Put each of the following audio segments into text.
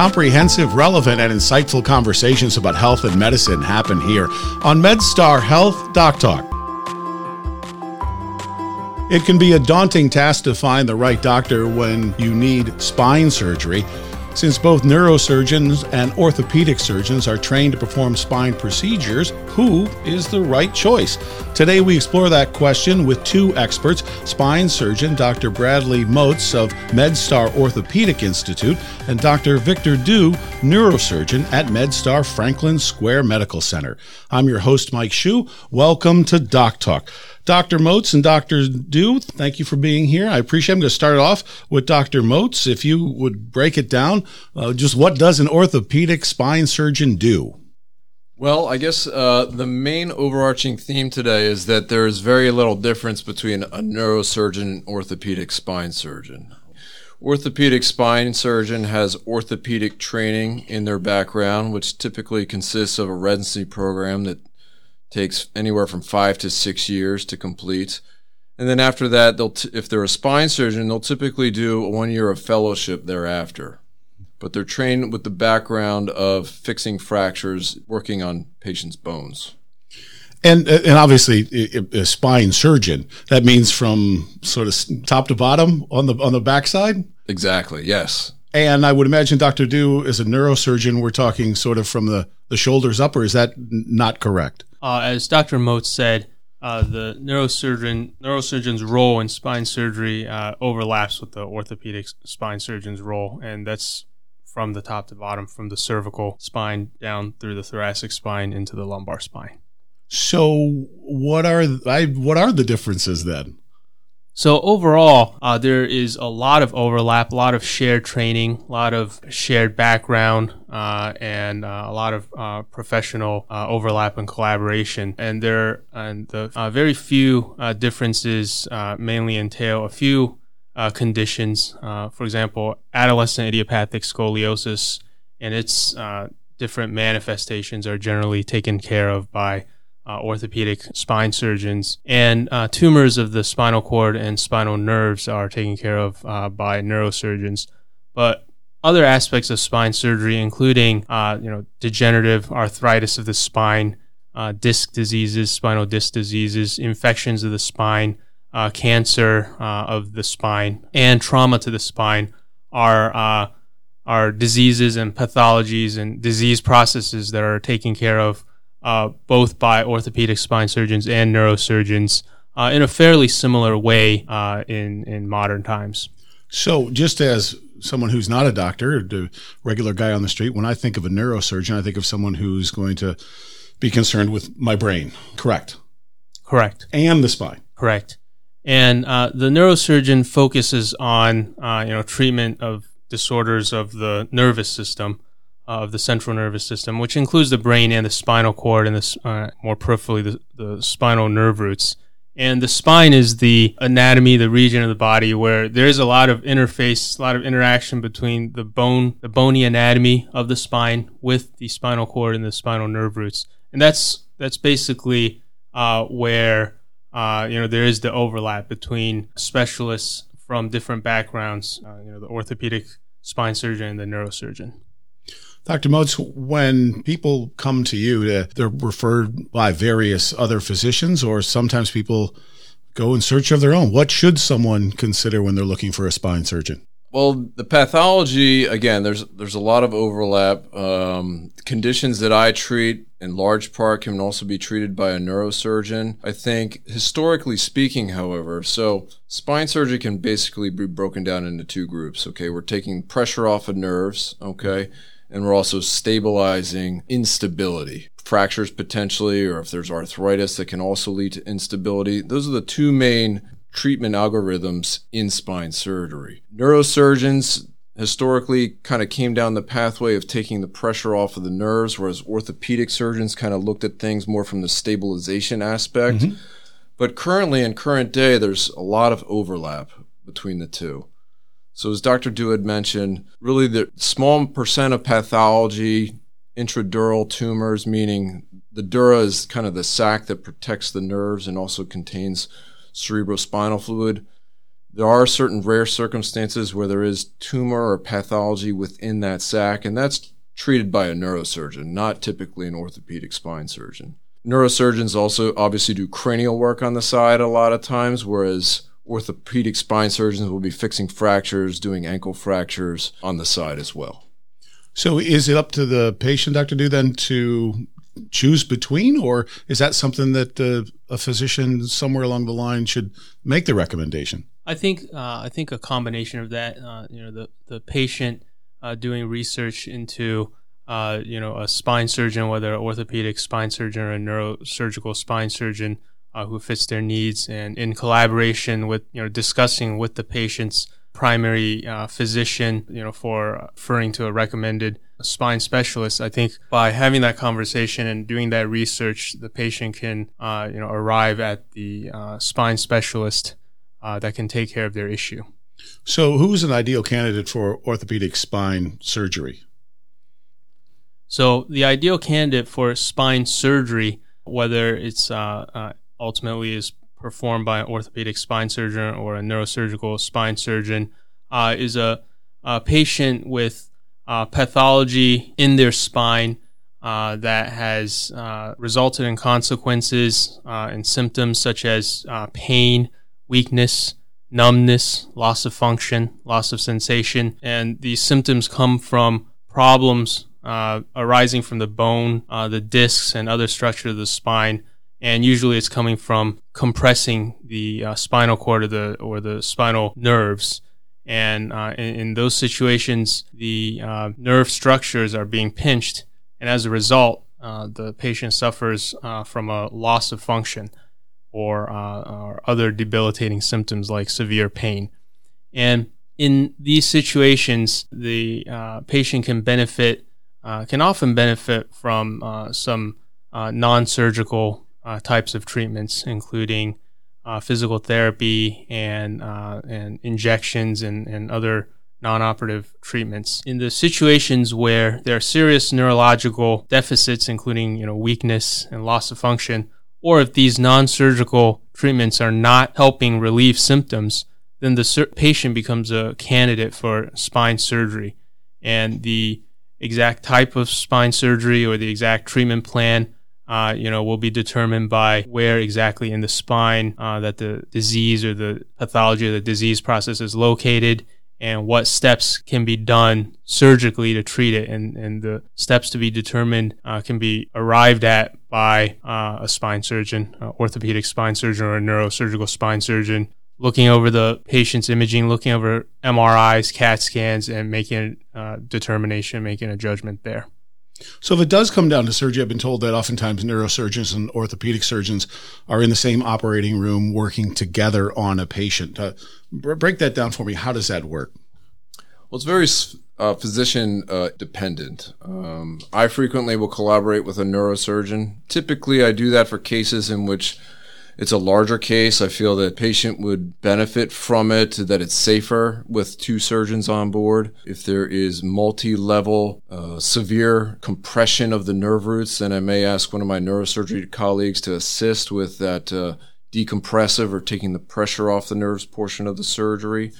Comprehensive, relevant, and insightful conversations about health and medicine happen here on MedStar Health Doc Talk. It can be a daunting task to find the right doctor when you need spine surgery. Since both neurosurgeons and orthopedic surgeons are trained to perform spine procedures, who is the right choice? Today, we explore that question with two experts spine surgeon Dr. Bradley Moats of MedStar Orthopedic Institute and Dr. Victor Du, neurosurgeon at MedStar Franklin Square Medical Center. I'm your host, Mike Shu. Welcome to Doc Talk. Dr. Moats and Dr. Du, thank you for being here. I appreciate it. I'm going to start off with Dr. Moats. If you would break it down, uh, just what does an orthopedic spine surgeon do? Well, I guess uh, the main overarching theme today is that there is very little difference between a neurosurgeon and orthopedic spine surgeon. Orthopedic spine surgeon has orthopedic training in their background, which typically consists of a residency program that takes anywhere from five to six years to complete. And then after that, they'll t- if they're a spine surgeon, they'll typically do one year of fellowship thereafter. But they're trained with the background of fixing fractures, working on patients' bones. And and obviously, a spine surgeon that means from sort of top to bottom on the on the backside. Exactly. Yes. And I would imagine Dr. Du is a neurosurgeon. We're talking sort of from the, the shoulders up, or is that not correct? Uh, as Dr. Moats said, uh, the neurosurgeon neurosurgeon's role in spine surgery uh, overlaps with the orthopedic spine surgeon's role, and that's from the top to bottom, from the cervical spine down through the thoracic spine into the lumbar spine. So, what are I, what are the differences then? So overall, uh, there is a lot of overlap, a lot of shared training, a lot of shared background, uh, and uh, a lot of uh, professional uh, overlap and collaboration. And there and the uh, very few differences mainly entail a few conditions. for example, adolescent idiopathic scoliosis and its different manifestations are generally taken care of by uh, orthopedic spine surgeons, and uh, tumors of the spinal cord and spinal nerves are taken care of uh, by neurosurgeons. But other aspects of spine surgery, including uh, you know degenerative arthritis of the spine, uh, disc diseases, spinal disc diseases, infections of the spine, uh, cancer of the spine, and trauma to the spine, are are diseases and pathologies and disease processes that are taken care of uh, both by orthopedic spine surgeons and neurosurgeons uh, in a fairly similar way uh, in in modern times. So, just as someone who's not a doctor, the regular guy on the street, when I think of a neurosurgeon, I think of someone who's going to be concerned with my brain. Correct. Correct. And the spine. Correct. And uh, the neurosurgeon focuses on uh, you know treatment of disorders of the nervous system of the central nervous system, which includes the brain and the spinal cord and the, uh, more peripherally the, the spinal nerve roots. And the spine is the anatomy, the region of the body where there is a lot of interface, a lot of interaction between the bone, the bony anatomy of the spine with the spinal cord and the spinal nerve roots. And that's that's basically uh, where uh, you know there is the overlap between specialists from different backgrounds, uh, you know, the orthopedic spine surgeon and the neurosurgeon. Dr. Moats, when people come to you, they're referred by various other physicians, or sometimes people go in search of their own. What should someone consider when they're looking for a spine surgeon? Well, the pathology again, there's there's a lot of overlap. Um, conditions that I treat, in large part, can also be treated by a neurosurgeon. I think, historically speaking, however, so spine surgery can basically be broken down into two groups. Okay, we're taking pressure off of nerves. Okay, and we're also stabilizing instability. Fractures potentially, or if there's arthritis that can also lead to instability. Those are the two main treatment algorithms in spine surgery. Neurosurgeons historically kind of came down the pathway of taking the pressure off of the nerves, whereas orthopedic surgeons kind of looked at things more from the stabilization aspect. Mm-hmm. But currently, in current day, there's a lot of overlap between the two. So, as Dr. Had mentioned, really the small percent of pathology, intradural tumors, meaning the dura is kind of the sac that protects the nerves and also contains cerebrospinal fluid. There are certain rare circumstances where there is tumor or pathology within that sac, and that's treated by a neurosurgeon, not typically an orthopedic spine surgeon. Neurosurgeons also obviously do cranial work on the side a lot of times, whereas orthopedic spine surgeons will be fixing fractures, doing ankle fractures on the side as well. So, is it up to the patient, Dr. Du, then to choose between, or is that something that uh, a physician somewhere along the line should make the recommendation? I think uh, I think a combination of that. Uh, you know, the the patient uh, doing research into uh, you know a spine surgeon, whether an orthopedic spine surgeon or a neurosurgical spine surgeon uh, who fits their needs, and in collaboration with you know discussing with the patient's primary uh, physician, you know, for referring to a recommended spine specialist. I think by having that conversation and doing that research, the patient can, uh, you know, arrive at the uh, spine specialist uh, that can take care of their issue. So, who's an ideal candidate for orthopedic spine surgery? So, the ideal candidate for spine surgery, whether it's uh, uh, ultimately is performed by an orthopedic spine surgeon or a neurosurgical spine surgeon uh, is a, a, patient with uh, pathology in their spine uh, that has uh, resulted in consequences uh, and symptoms such as uh, pain, weakness, numbness, loss of function, loss of sensation. And these symptoms come from problems arising from the bone, the discs, and other structure of the spine and usually it's coming from compressing the uh, spinal cord or the or the spinal nerves. And uh, in, in, those situations, the uh, nerve structures are being pinched, and as a result, uh, the patient suffers uh, from a loss of function or, uh, or other debilitating symptoms like severe pain. And in these situations, the patient can benefit, can often benefit from some non-surgical uh, types of treatments, including uh, physical therapy and uh, and injections and, and other non-operative treatments. In the situations where there are serious neurological deficits, including you know weakness and loss of function, or if these non-surgical treatments are not helping relieve symptoms, then the sur- patient becomes a candidate for spine surgery, and the exact type of spine surgery or the exact treatment plan uh, you know, will be determined by where exactly in the spine uh, that the disease or the pathology of the disease process is located and what steps can be done surgically to treat it. And, and the steps to be determined uh, can be arrived at by uh, a spine surgeon, orthopedic spine surgeon, or a neurosurgical spine surgeon, looking over the patient's imaging, looking over MRIs, CAT scans, and making a uh, determination, making a judgment there. So if it does come down to surgery, I've been told that oftentimes neurosurgeons and orthopedic surgeons are in the same operating room working together on a patient. Uh, break that down for me. How does that work? Well, it's very uh, physician uh, dependent. Um, I frequently will collaborate with a neurosurgeon. Typically, I do that for cases in which it's a larger case. I feel that patient would benefit from it, that it's safer with two surgeons on board. If there is multi-level uh, severe compression of the nerve roots, then I may ask one of my neurosurgery colleagues to assist with that uh, decompressive or taking the pressure off the nerves portion of the surgery.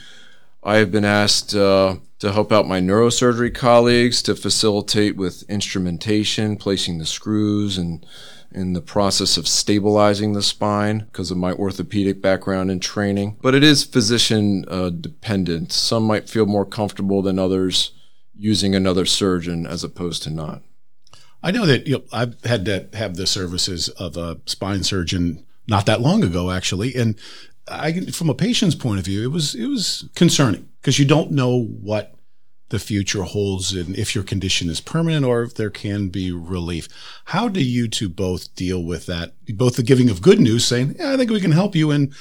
I have been asked uh, to help out my neurosurgery colleagues to facilitate with instrumentation, placing the screws and in the process of stabilizing the spine because of my orthopedic background and training. But it is physician uh, dependent. Some might feel more comfortable than others using another surgeon as opposed to not. I know that you know, I've had to have the services of a spine surgeon not that long ago, actually, and I, from a patient's point of view, it was it was concerning because you don't know what the future holds and if your condition is permanent or if there can be relief. How do you two both deal with that? Both the giving of good news, saying, yeah, I think we can help you in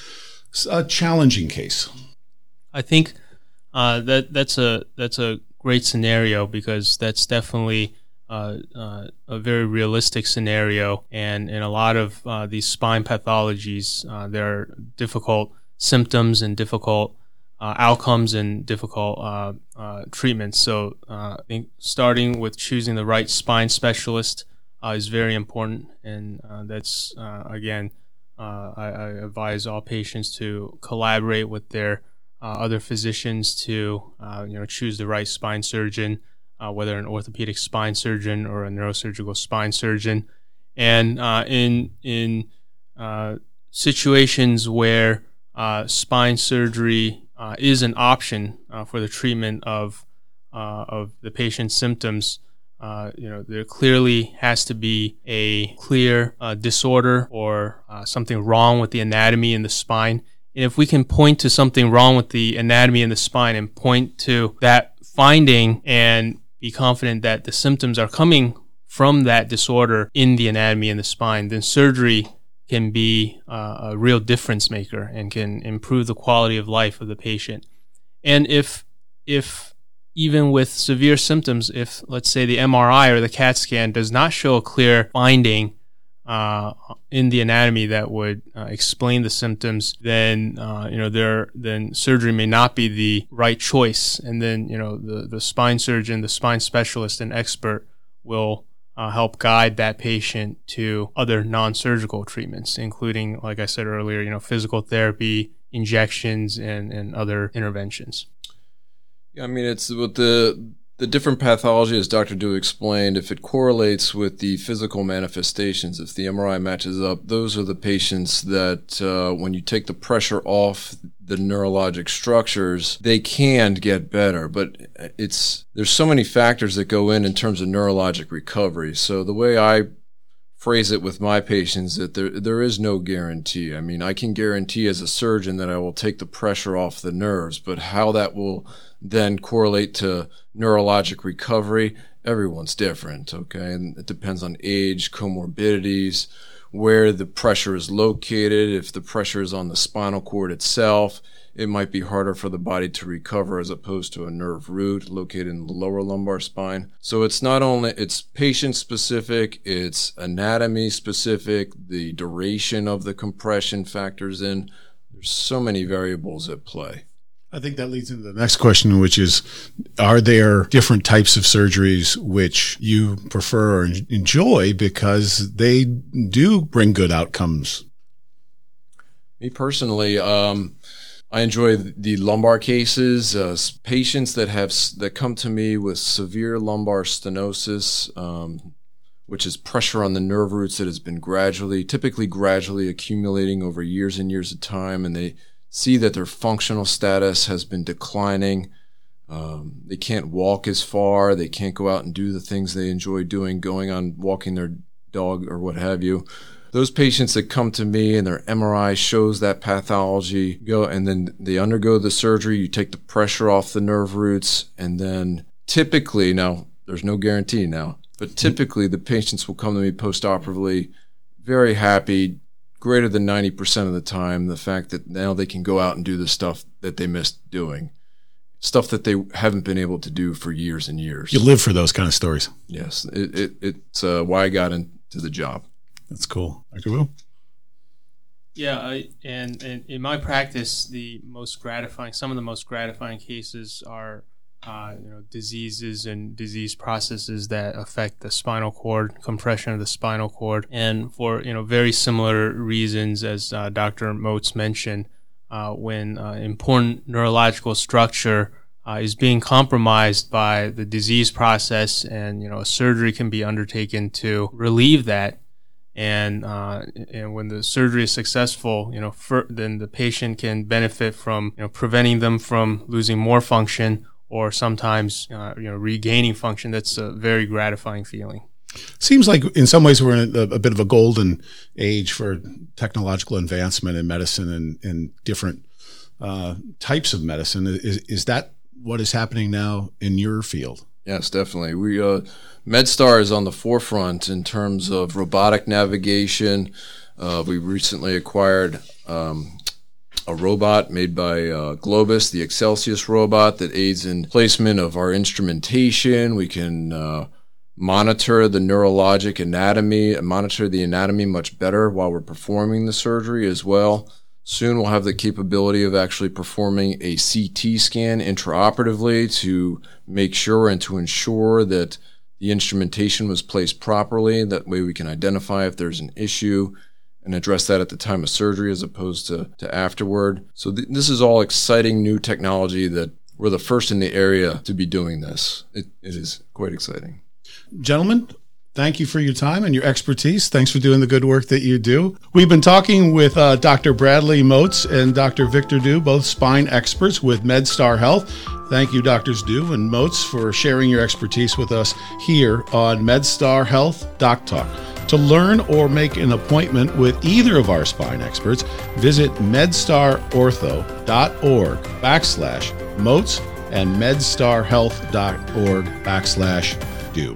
a challenging case. I think uh, that that's a that's a great scenario because that's definitely uh, uh, a very realistic scenario, and in a lot of uh, these spine pathologies, uh, there are difficult symptoms and difficult uh, outcomes and difficult treatments. So I think starting with choosing the right spine specialist is very important, and that's again I, I, advise all patients to collaborate with their other physicians to you know choose the right spine surgeon, uh, whether an orthopedic spine surgeon or a neurosurgical spine surgeon, and uh, in in uh, situations where spine surgery is an option for the treatment of of the patient's symptoms. Uh, you know, there clearly has to be a clear uh, disorder or uh, something wrong with the anatomy in the spine. And if we can point to something wrong with the anatomy in the spine and point to that finding and be confident that the symptoms are coming from that disorder in the anatomy in the spine, then surgery can be uh, a real difference maker and can improve the quality of life of the patient. And if if even with severe symptoms, if let's say the MRI or the CAT scan does not show a clear finding uh, in the anatomy that would uh, explain the symptoms, then uh, you know there then surgery may not be the right choice, and then you know the the spine surgeon, the spine specialist, and expert will uh, help guide that patient to other non-surgical treatments, including, like I said earlier, you know physical therapy, injections, and and other interventions. Yeah, I mean, it's with the the different pathology, as Dr. Du explained, if it correlates with the physical manifestations, if the MRI matches up, those are the patients that, uh, when you take the pressure off the neurologic structures, they can get better. But it's there's so many factors that go in in terms of neurologic recovery. So the way I phrase it with my patients that there there is no guarantee. I mean, I can guarantee as a surgeon that I will take the pressure off the nerves, but how that will then correlate to neurologic recovery, everyone's different, okay? And it depends on age, comorbidities, where the pressure is located, if the pressure is on the spinal cord itself, it might be harder for the body to recover as opposed to a nerve root located in the lower lumbar spine. So it's not only it's patient specific, it's anatomy specific, the duration of the compression factors in. There's so many variables at play. I think that leads into the next question, which is Are there different types of surgeries which you prefer or enjoy because they do bring good outcomes? Me personally, um, I enjoy the lumbar cases, uh, patients that have that come to me with severe lumbar stenosis, um, which is pressure on the nerve roots that has been gradually, typically gradually accumulating over years and years of time, and they see that their functional status has been declining. Um, they can't walk as far. They can't go out and do the things they enjoy doing, going on walking their dog or what have you those patients that come to me and their MRI shows that pathology go and then they undergo the surgery, you take the pressure off the nerve roots and then typically now there's no guarantee now, but typically the patients will come to me postoperatively very happy, greater than 90% of the time, the fact that now they can go out and do the stuff that they missed doing. Stuff that they haven't been able to do for years and years. You live for those kind of stories. Yes, it, it, it's uh, why I got into the job. That's cool. Dr. Wu? Yeah, I, and, and in my practice, the most gratifying, some of the most gratifying cases are, uh, you know, diseases and disease processes that affect the spinal cord, compression of the spinal cord, and for you know very similar reasons as uh, Dr. Moats mentioned, uh, when uh, important neurological structure uh, is being compromised by the disease process, and you know a surgery can be undertaken to relieve that and uh, and when the surgery is successful, you know, for, then the patient can benefit from you know preventing them from losing more function or sometimes uh, you know regaining function. That's a very gratifying feeling. Seems like in some ways we're in a, a bit of a golden age for technological advancement in medicine and, and different uh, types of medicine. Is, is that what is happening now in your field? Yes, definitely. We uh, MedStar is on the forefront in terms of robotic navigation. Uh, we recently acquired um, a robot made by uh, Globus, the Excelsius robot that aids in placement of our instrumentation. We can uh, monitor the neurologic anatomy, monitor the anatomy much better while we're performing the surgery as well. Soon we'll have the capability of actually performing a CT scan intraoperatively to make sure and to ensure that the instrumentation was placed properly. That way we can identify if there's an issue and address that at the time of surgery as opposed to, to afterward. So th- this is all exciting new technology that we're the first in the area to be doing this. it, it is quite exciting. Gentlemen, Thank you for your time and your expertise. Thanks for doing the good work that you do. We've been talking with uh, Dr. Bradley Moats and Dr. Victor Du, both spine experts with MedStar Health. Thank you, Doctors Du and Moats, for sharing your expertise with us here on MedStar Health Doc Talk. To learn or make an appointment with either of our spine experts, visit medstarortho.org backslash moats and medstarhealth.org backslash du.